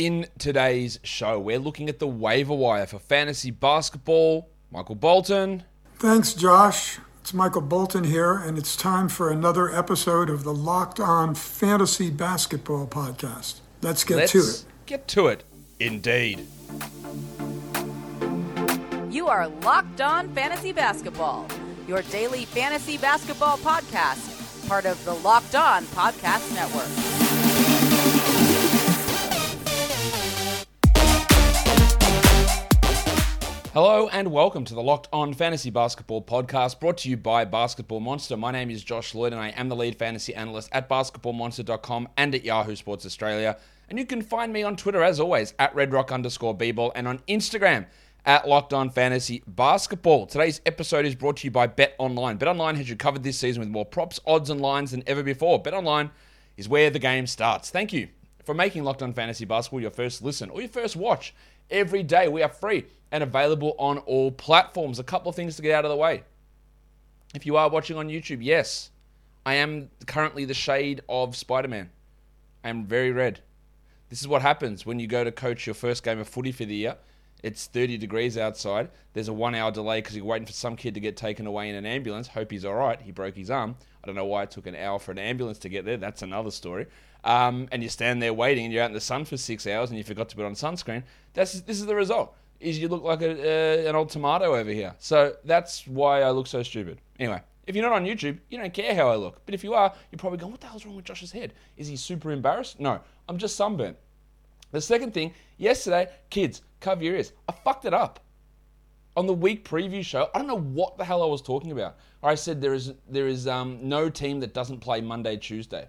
In today's show, we're looking at the waiver wire for fantasy basketball. Michael Bolton. Thanks, Josh. It's Michael Bolton here, and it's time for another episode of the Locked On Fantasy Basketball Podcast. Let's get Let's to it. Get to it. Indeed. You are Locked On Fantasy Basketball, your daily fantasy basketball podcast, part of the Locked On Podcast Network. Hello and welcome to the Locked On Fantasy Basketball podcast brought to you by Basketball Monster. My name is Josh Lloyd and I am the lead fantasy analyst at basketballmonster.com and at Yahoo Sports Australia. And you can find me on Twitter as always at redrock underscore bball and on Instagram at Locked On Fantasy Basketball. Today's episode is brought to you by Bet Online. Bet Online has you covered this season with more props, odds, and lines than ever before. Bet Online is where the game starts. Thank you for making Locked On Fantasy Basketball your first listen or your first watch every day. We are free and available on all platforms. A couple of things to get out of the way. If you are watching on YouTube, yes, I am currently the shade of Spider Man. I am very red. This is what happens when you go to coach your first game of footy for the year. It's 30 degrees outside. There's a one hour delay because you're waiting for some kid to get taken away in an ambulance. Hope he's all right. He broke his arm. I don't know why it took an hour for an ambulance to get there. That's another story. Um, and you stand there waiting and you're out in the sun for six hours and you forgot to put on sunscreen. That's This is the result. Is you look like a, uh, an old tomato over here. So that's why I look so stupid. Anyway, if you're not on YouTube, you don't care how I look. But if you are, you're probably going, what the hell's wrong with Josh's head? Is he super embarrassed? No, I'm just sunburnt. The second thing, yesterday, kids, cover your ears. I fucked it up. On the week preview show, I don't know what the hell I was talking about. I said there is there is um, no team that doesn't play Monday, Tuesday.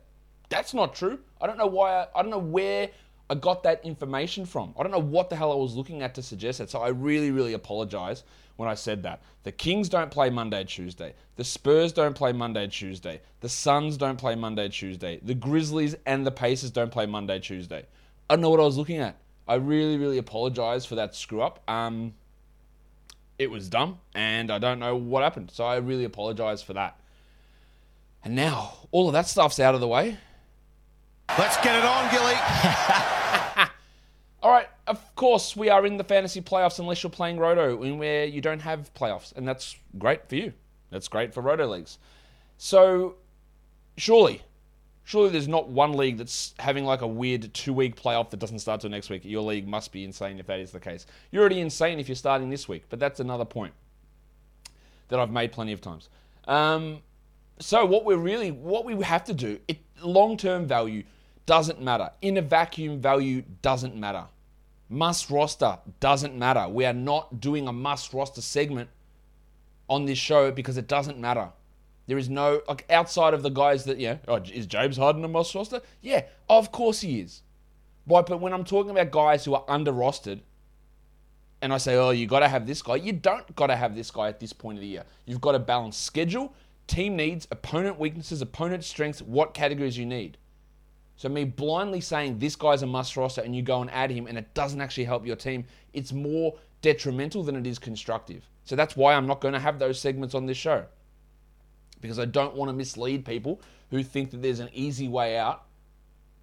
That's not true. I don't know why. I, I don't know where I got that information from. I don't know what the hell I was looking at to suggest that. So I really, really apologize when I said that. The Kings don't play Monday, Tuesday. The Spurs don't play Monday, Tuesday. The Suns don't play Monday, Tuesday. The Grizzlies and the Pacers don't play Monday, Tuesday. I don't know what I was looking at. I really, really apologize for that screw up. Um, it was dumb, and I don't know what happened. So I really apologize for that. And now all of that stuff's out of the way. Let's get it on, Gilly. All right, of course, we are in the fantasy playoffs unless you're playing Roto, in where you don't have playoffs, and that's great for you. That's great for Roto leagues. So, surely, surely there's not one league that's having like a weird two week playoff that doesn't start till next week. Your league must be insane if that is the case. You're already insane if you're starting this week, but that's another point that I've made plenty of times. Um, so what we're really, what we have to do, long term value doesn't matter. In a vacuum, value doesn't matter. Must roster doesn't matter. We are not doing a must roster segment on this show because it doesn't matter. There is no like outside of the guys that yeah. Oh, is James Harden a must roster? Yeah, of course he is. But but when I'm talking about guys who are under rostered, and I say, oh, you got to have this guy. You don't got to have this guy at this point of the year. You've got to balance schedule, team needs, opponent weaknesses, opponent strengths, what categories you need. So me blindly saying this guy's a must roster and you go and add him and it doesn't actually help your team, it's more detrimental than it is constructive. So that's why I'm not going to have those segments on this show. Because I don't want to mislead people who think that there's an easy way out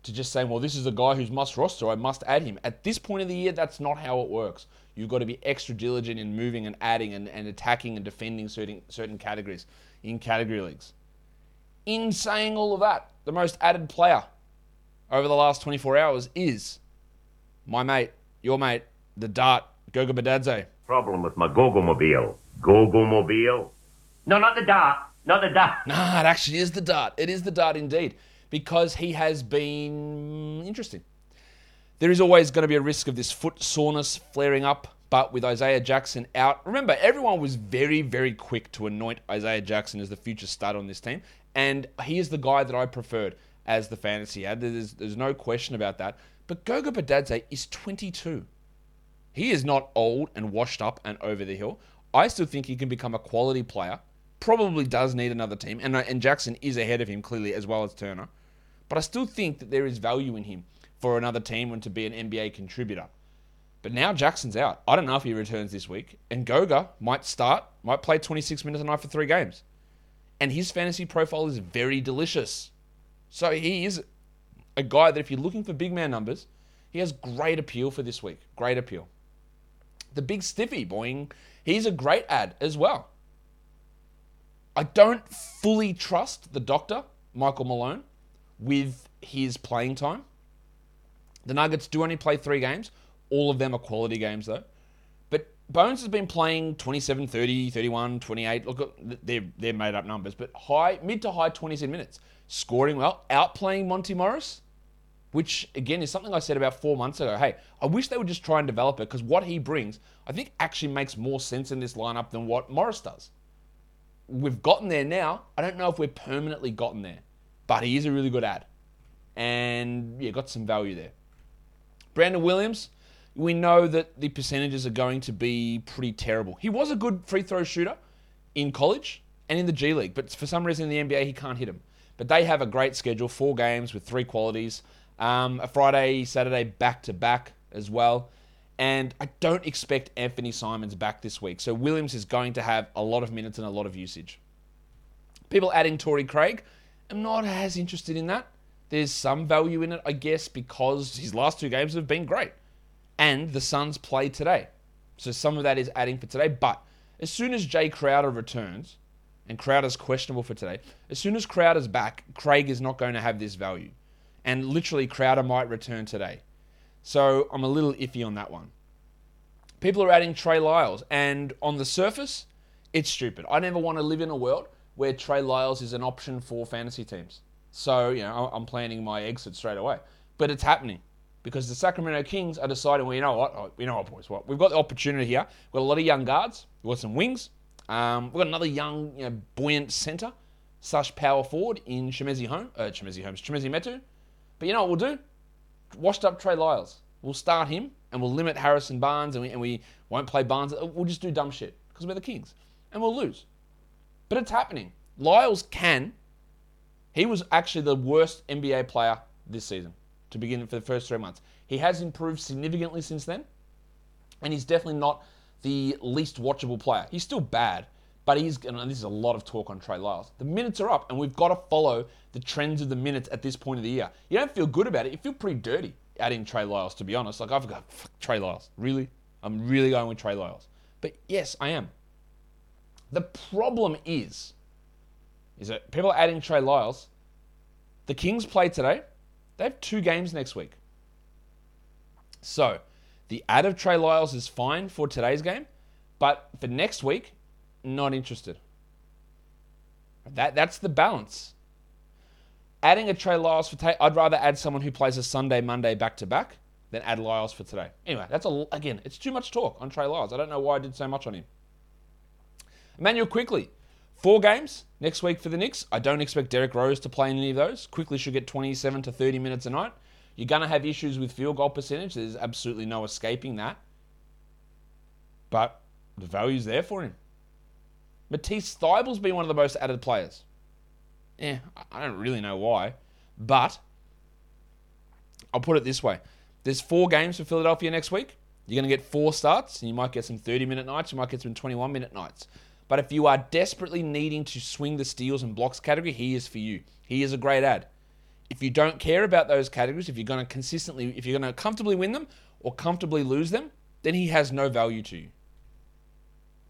to just saying, well, this is a guy who's must roster, I must add him. At this point of the year, that's not how it works. You've got to be extra diligent in moving and adding and, and attacking and defending certain certain categories in category leagues. In saying all of that, the most added player over the last 24 hours is my mate, your mate, the Dart, Goga Bitadze. Problem with my Gogo-mobile. Gogo-mobile? No, not the dart. Not the dart. Nah, it actually is the Dart. It is the Dart indeed, because he has been interesting. There is always going to be a risk of this foot soreness flaring up, but with Isaiah Jackson out, remember, everyone was very, very quick to anoint Isaiah Jackson as the future star on this team, and he is the guy that I preferred as the fantasy ad. There's, there's no question about that. But Goga Bitadze is 22. He is not old and washed up and over the hill. I still think he can become a quality player. Probably does need another team, and, uh, and Jackson is ahead of him clearly as well as Turner. But I still think that there is value in him for another team and to be an NBA contributor. But now Jackson's out. I don't know if he returns this week. And Goga might start, might play 26 minutes a night for three games. And his fantasy profile is very delicious. So he is a guy that if you're looking for big man numbers, he has great appeal for this week. Great appeal. The big stiffy, boing, he's a great ad as well. I don't fully trust the doctor, Michael Malone, with his playing time. The Nuggets do only play three games. All of them are quality games, though. Bones has been playing 27, 30, 31, 28. Look, they're, they're made up numbers, but high, mid to high 27 minutes. Scoring well, outplaying Monte Morris, which again is something I said about four months ago. Hey, I wish they would just try and develop it because what he brings, I think, actually makes more sense in this lineup than what Morris does. We've gotten there now. I don't know if we're permanently gotten there, but he is a really good ad. And yeah, got some value there. Brandon Williams, we know that the percentages are going to be pretty terrible. He was a good free throw shooter in college and in the G League, but for some reason in the NBA he can't hit them. But they have a great schedule, four games with three qualities, um, a Friday, Saturday back to back as well. And I don't expect Anthony Simons back this week. So Williams is going to have a lot of minutes and a lot of usage. People adding Torrey Craig, I'm not as interested in that. There's some value in it, I guess, because his last two games have been great. And the Suns play today. So some of that is adding for today. But as soon as Jae Crowder returns, and Crowder's questionable for today, as soon as Crowder's back, Craig is not going to have this value. And literally, Crowder might return today. So I'm a little iffy on that one. People are adding Trey Lyles, and on the surface, it's stupid. I never want to live in a world where Trey Lyles is an option for fantasy teams. So, you know, I'm planning my exit straight away. But it's happening because the Sacramento Kings are deciding, well, you know what? Oh, you know what, boys? What? We've got the opportunity here. We've got a lot of young guards. We've got some wings. Um, we've got another young, you know, buoyant centre, such power forward in Chimezie Home, uh, Chimezie Holmes, Metu. But you know what we'll do? Washed up Trey Lyles. We'll start him and we'll limit Harrison Barnes and we, and we won't play Barnes. We'll just do dumb shit because we're the Kings and we'll lose. But it's happening. Lyles can he was actually the worst NBA player this season to begin for the first three months. He has improved significantly since then, and he's definitely not the least watchable player. He's still bad, but he's, and this is a lot of talk on Trey Lyles. The minutes are up, and we've got to follow the trends of the minutes at this point of the year. You don't feel good about it. You feel pretty dirty adding Trey Lyles, to be honest. Like, I've got, Trey Lyles. Really? I'm really going with Trey Lyles. But yes, I am. The problem is, is that people are adding Trey Lyles. The Kings play today. They have two games next week. So, the ad of Trey Lyles is fine for today's game, but for next week, not interested. That that's the balance. Adding a Trey Lyles for today, I'd rather add someone who plays a Sunday, Monday back to back than add Lyles for today. Anyway, that's a again, it's too much talk on Trey Lyles. I don't know why I did so much on him. Emmanuel Quickley, Four games next week for the Knicks. I don't expect Derrick Rose to play in any of those. Quickley should get 27 to 30 minutes a night. You're going to have issues with field goal percentage. There's absolutely no escaping that. But the value's there for him. Matisse Thybulle's been one of the most added players. Yeah, I don't really know why. But I'll put it this way. There's four games for Philadelphia next week. You're going to get four starts, and you might get some 30 minute nights, you might get some 21 minute nights. But if you are desperately needing to swing the steals and blocks category, he is for you. He is a great ad. If you don't care about those categories, if you're going to consistently, if you're going to comfortably win them or comfortably lose them, then he has no value to you.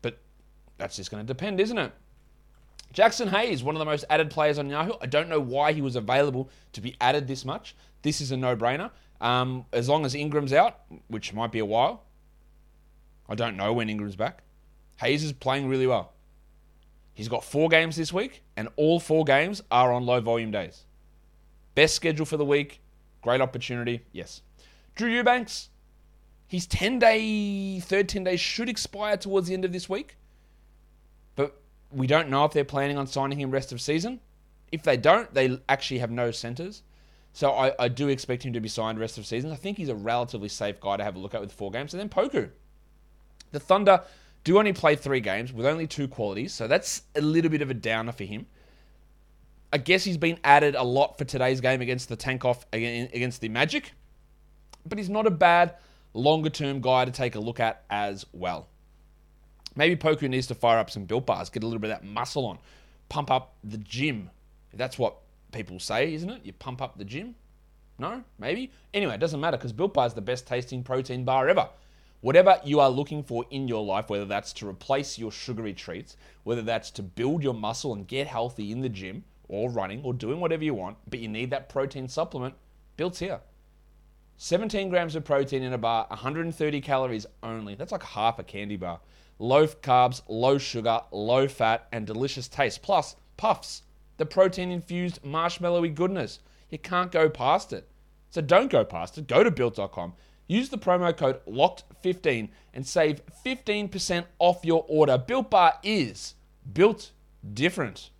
But that's just going to depend, isn't it? Jaxson Hayes, one of the most added players on Yahoo. I don't know why he was available to be added this much. This is a no brainer. Um, as long as Ingram's out, which might be a while. I don't know when Ingram's back. Hayes is playing really well. He's got four games this week, and all four games are on low volume days. Best schedule for the week. Great opportunity. Yes. Drew Eubanks, his 10 day, third 10 days should expire towards the end of this week. But we don't know if they're planning on signing him rest of season. If they don't, they actually have no centers. So I, I do expect him to be signed rest of season. I think he's a relatively safe guy to have a look at with four games. And then Poku. The Thunder do only play three games with only two qualities, so that's a little bit of a downer for him. I guess he's been added a lot for today's game against the tank off against the Magic, but he's not a bad longer term guy to take a look at as well. Maybe Poku needs to fire up some built bars, get a little bit of that muscle on, pump up the gym. That's what people say, isn't it? You pump up the gym? No? Maybe? Anyway, it doesn't matter because Built Bar is the best tasting protein bar ever. Whatever you are looking for in your life, whether that's to replace your sugary treats, whether that's to build your muscle and get healthy in the gym or running or doing whatever you want, but you need that protein supplement, Built's here. 17 grams of protein in a bar, 130 calories only. That's like half a candy bar. Low carbs, low sugar, low fat, and delicious taste. Plus, puffs, the protein infused marshmallowy goodness. You can't go past it. So don't go past it. Go to built.com Use the promo code LOCKED15 and save 15% off your order. Built Bar is built different.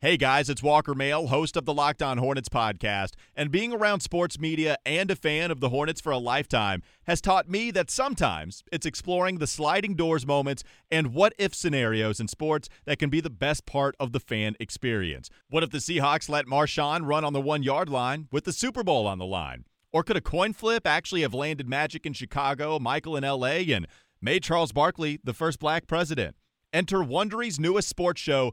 Hey guys, it's Walker Mail, host of the Locked On Hornets podcast. And being around sports media and a fan of the Hornets for a lifetime has taught me that sometimes it's exploring the sliding doors moments and what if scenarios in sports that can be the best part of the fan experience. What if the Seahawks let Marshawn run on the one yard line with the Super Bowl on the line? Or could a coin flip actually have landed Magic in Chicago, Michael in LA, and made Charles Barkley the first black president? Enter Wondery's newest sports show,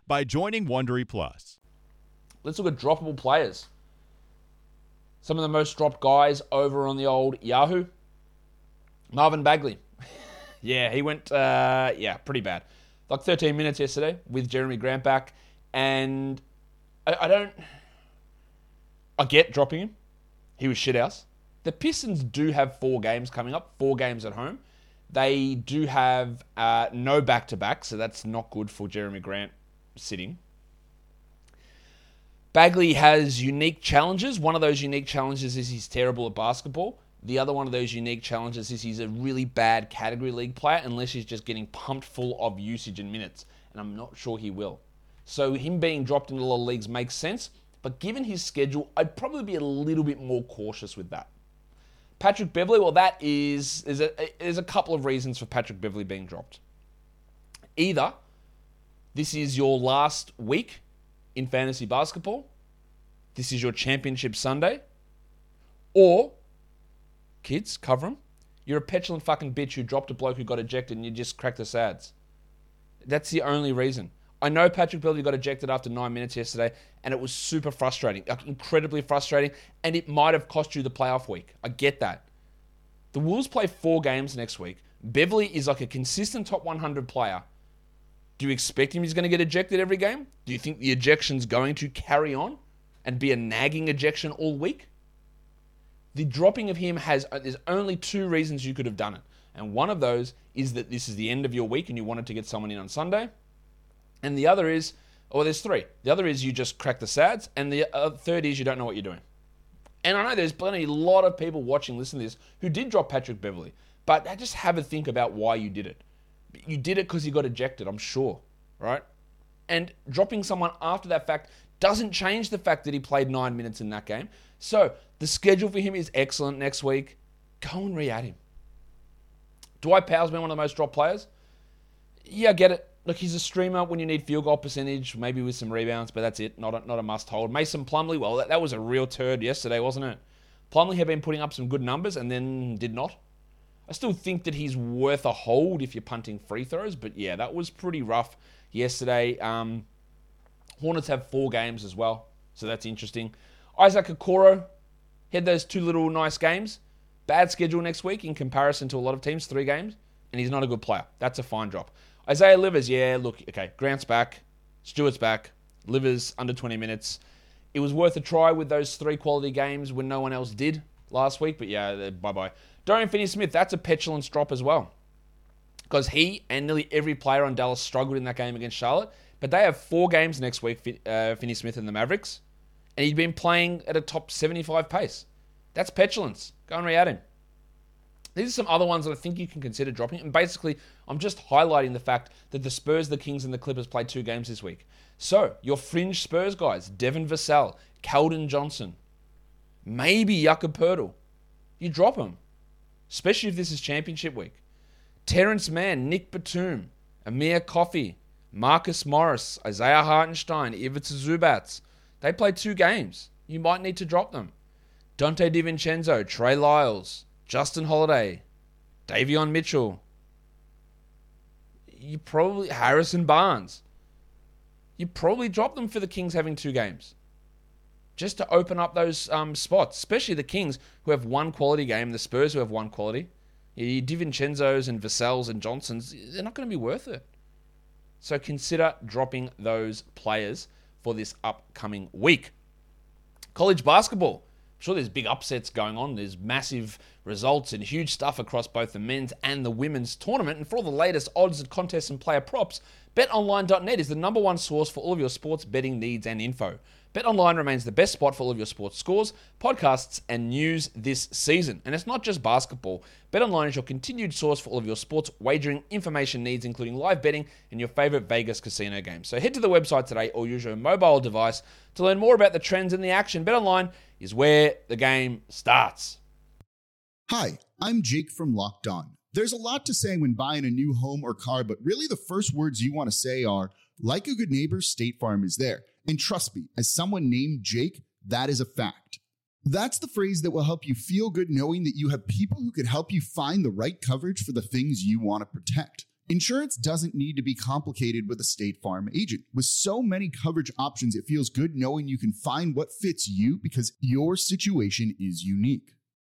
by joining Wondery Plus. Let's look at droppable players. Some of the most dropped guys over on the old Yahoo. Marvin Bagley. yeah, he went, uh, yeah, pretty bad. Like 13 minutes yesterday with Jerami Grant back. And I, I don't. I get dropping him. He was shit house. The Pistons do have four games coming up, four games at home. They do have uh, no back to back, so that's not good for Jerami Grant sitting. Bagley has unique challenges. One of those unique challenges is he's terrible at basketball. The other one of those unique challenges is he's a really bad category league player unless he's just getting pumped full of usage and minutes. And I'm not sure he will. So him being dropped into of leagues makes sense. But given his schedule, I'd probably be a little bit more cautious with that. Patrick Beverley, well, that is there's a, a couple of reasons for Patrick Beverley being dropped. Either this is your last week in fantasy basketball, this is your championship Sunday, or Kids, cover them. You're a petulant fucking bitch who dropped a bloke who got ejected and you just cracked the sads. That's the only reason. I know Patrick Beverley got ejected after nine minutes yesterday, and it was super frustrating, like incredibly frustrating, and it might have cost you the playoff week. I get that. The Wolves play four games next week. Beverley is like a consistent top 100 player. Do you expect him he's going to get ejected every game? Do you think the ejection's going to carry on and be a nagging ejection all week? the dropping of him has uh, there's only two reasons you could have done it. And one of those is that this is the end of your week and you wanted to get someone in on Sunday. And the other is, or there's three. The other is you just crack the sads. And the uh, third is you don't know what you're doing. And I know there's plenty, a lot of people watching, listening to this, who did drop Patrick Beverley. But just have a think about why you did it. You did it because he got ejected, I'm sure, right? And dropping someone after that fact doesn't change the fact that he played nine minutes in that game. So the schedule for him is excellent next week. Go and re add him. Dwight Powell's been one of the most dropped players. Yeah, I get it. Look, he's a streamer when you need field goal percentage, maybe with some rebounds, but that's it. Not a, not a must hold. Mason Plumlee, well, that, that was a real turd yesterday, wasn't it? Plumlee had been putting up some good numbers and then did not. I still think that he's worth a hold if you're punting free throws, but yeah, that was pretty rough yesterday. Um, Hornets have four games as well, so that's interesting. Isaac Okoro, had those two little nice games. Bad schedule next week in comparison to a lot of teams, three games, and he's not a good player. That's a fine drop. Isaiah Livers, yeah, look, okay, Grant's back, Stewart's back, Livers under 20 minutes. it was worth a try with those three quality games when no one else did last week. But yeah, bye bye. Dorian Finney Smith, that's a petulance drop as well. Because he and nearly every player on Dallas struggled in that game against Charlotte. But they have four games next week, uh, Finney Smith and the Mavericks. And he'd been playing at a top 75 pace. That's petulance. Go and re-add him. These are some other ones that I think you can consider dropping. And basically, I'm just highlighting the fact that the Spurs, the Kings, and the Clippers played two games this week. So, your fringe Spurs guys, Devin Vassell, Keldon Johnson, maybe Jakob Poeltl, you drop them, especially if this is championship week. Terance Mann, Nick Batum, Amir Coffey, Marcus Morris, Isaiah Hartenstein, Ivica Zubac. They play two games. You might need to drop them. Donte DiVincenzo, Trey Lyles, Justin Holiday, Davion Mitchell. You probably Harrison Barnes. You probably drop them for the Kings having two games, just to open up those um, spots, especially the Kings who have one quality game, the Spurs who have one quality. Your DiVincenzo's and Vassells and Johnsons, they're not going to be worth it. So consider dropping those players for this upcoming week. College basketball sure there's big upsets going on. There's massive results and huge stuff across both the men's and the women's tournament. And for all the latest odds and contests and player props, betonline.net is the number one source for all of your sports betting needs and info. BetOnline remains the best spot for all of your sports scores, podcasts, and news this season. And it's not just basketball. BetOnline is your continued source for all of your sports wagering information needs, including live betting and your favorite Vegas casino games. So head to the website today or use your mobile device to learn more about the trends and the action. BetOnline is where the game starts. Hi, I'm Jake from Locked On. There's a lot to say when buying a new home or car, but really the first words you want to say are, like a good neighbor, State Farm is there. And trust me, as someone named Jake, that is a fact. That's the phrase that will help you feel good knowing that you have people who could help you find the right coverage for the things you want to protect. Insurance doesn't need to be complicated with a State Farm agent. With so many coverage options, it feels good knowing you can find what fits you because your situation is unique.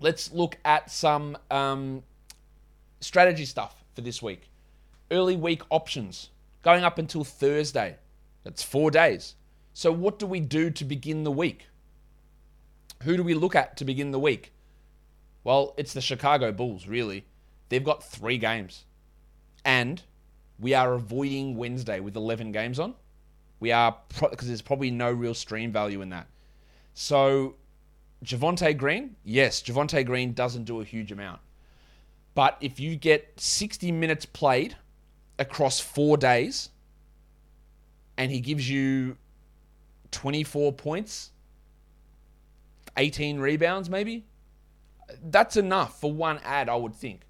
Let's look at some um, strategy stuff for this week. Early week options going up until Thursday. That's four days. So, what do we do to begin the week? Who do we look at to begin the week? Well, it's the Chicago Bulls, really. They've got three games. And we are avoiding Wednesday with 11 games on. We are, because there's probably no real stream value in that. So, Javonte Green, yes, Javonte Green doesn't do a huge amount. But if you get 60 minutes played across four days, and he gives you 24 points, 18 rebounds, maybe. That's enough for one ad, I would think.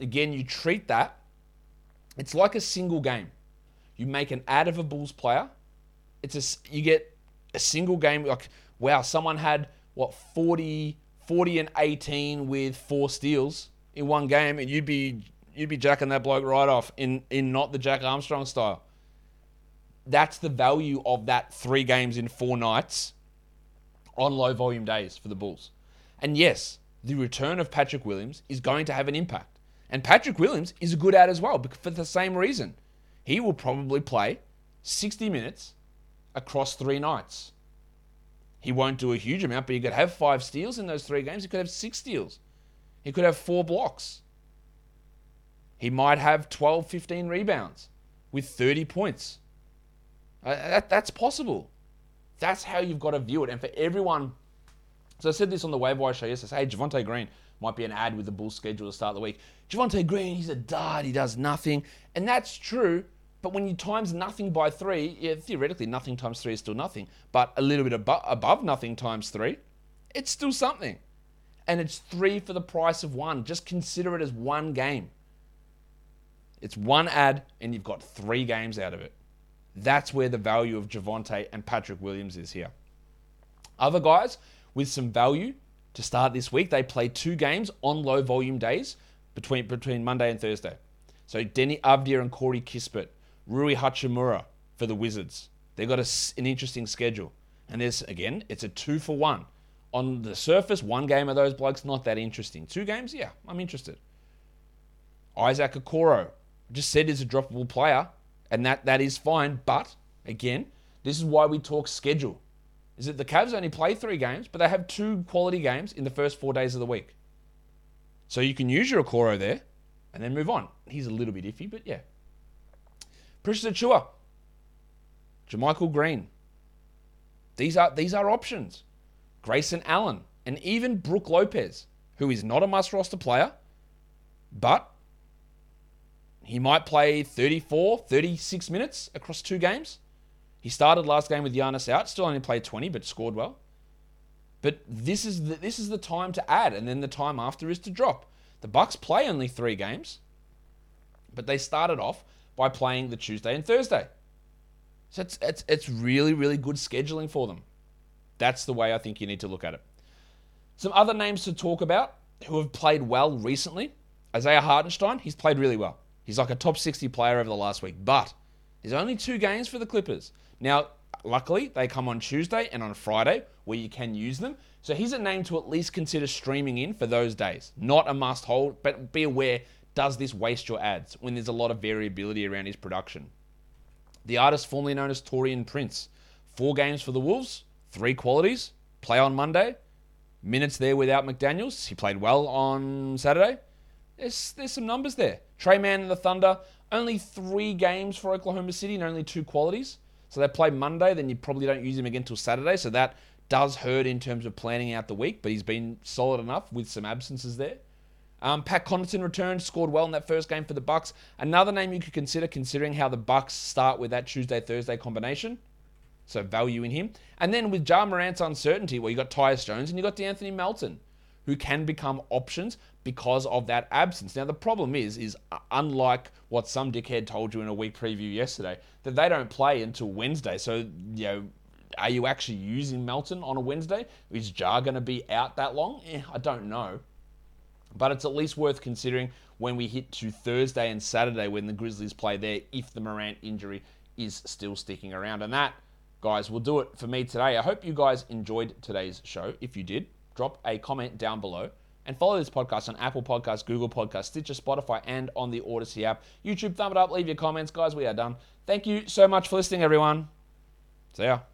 Again, you treat that, it's like a single game. You make an ad of a Bulls player. It's a, you get a single game, like, wow, someone had, what, 40, 40 and 18 with four steals in one game, and you'd be you'd be jacking that bloke right off in in not the Jack Armstrong style that's the value of that three games in four nights on low volume days for the Bulls. And yes, the return of Patrick Williams is going to have an impact. And Patrick Williams is a good ad as well for the same reason. He will probably play 60 minutes across three nights. He won't do a huge amount, but he could have five steals in those three games. He could have six steals. He could have four blocks. He might have 12, 15 rebounds with 30 points. Uh, that, that's possible. That's how you've got to view it. And for everyone, so I said this on the waiver wire show yesterday. Hey, Javonte Green might be an ad with the Bulls schedule to start the week. Javonte Green, he's a dud. He does nothing, and that's true. But when you times nothing by three, yeah, theoretically nothing times three is still nothing. But a little bit above, nothing times three, it's still something. And it's three for the price of one. Just consider it as one game. It's one ad, and you've got three games out of it. That's where the value of Javonte and Patrick Williams is here. Other guys, with some value to start this week. They play two games on low volume days between between Monday and Thursday. So Deni Avdija and Corey Kispert, Rui Hachimura for the Wizards. They've got a, an interesting schedule. And there's, again, it's a two for one. On the surface, one game of those blokes, not that interesting. Two games, yeah, I'm interested. Isaac Okoro, just said is a droppable player, and that, that is fine. But, again, this is why we talk schedule. Is that the Cavs only play three games, but they have two quality games in the first four days of the week. So you can use your Okoro there and then move on. He's a little bit iffy, but yeah. Precious Achiuwa, JaMychal Green. These are these are options. Grayson Allen and even Brook Lopez, who is not a must roster player, but he might play 34, 36 minutes across two games. He started last game with Giannis out, still only played 20, but scored well. But this is the, this is the time to add, and then the time after is to drop. The Bucks play only three games, but they started off by playing the Tuesday and Thursday. So it's, it's, it's really, really good scheduling for them. That's the way I think you need to look at it. Some other names to talk about who have played well recently. Isaiah Hartenstein, he's played really well. He's like a top 60 player over the last week, but there's only two games for the Clippers. Now, luckily, they come on Tuesday and on Friday where you can use them. So he's a name to at least consider streaming in for those days. Not a must hold, but be aware does this waste your ads when there's a lot of variability around his production? The artist formerly known as Taurean Prince. Four games for the Wolves, three qualities, play on Monday, minutes there without McDaniels. He played well on Saturday. There's, there's some numbers there. Tre Mann and the Thunder, only three games for Oklahoma City and only two qualities. So they play Monday, then you probably don't use him again until Saturday. So that does hurt in terms of planning out the week, but he's been solid enough with some absences there. Um, Pat Connaughton returned, scored well in that first game for the Bucks. Another name you could consider, considering how the Bucks start with that Tuesday Thursday combination. So value in him. And then with Ja Morant's uncertainty, well, you got Tyus Jones and you got D'Anthony Melton, who can become options because of that absence. Now the problem is, is unlike what some dickhead told you in a week preview yesterday, that they don't play until Wednesday. So you know are you actually using Melton on a Wednesday? Is Ja going to be out that long? Eh, I don't know. But it's at least worth considering when we hit to Thursday and Saturday when the Grizzlies play there if the Morant injury is still sticking around. And that, guys, will do it for me today. I hope you guys enjoyed today's show. If you did, drop a comment down below. And follow this podcast on Apple Podcasts, Google Podcasts, Stitcher, Spotify, and on the Odyssey app. YouTube, thumb it up, leave your comments. Guys, we are done. Thank you so much for listening, everyone. See ya.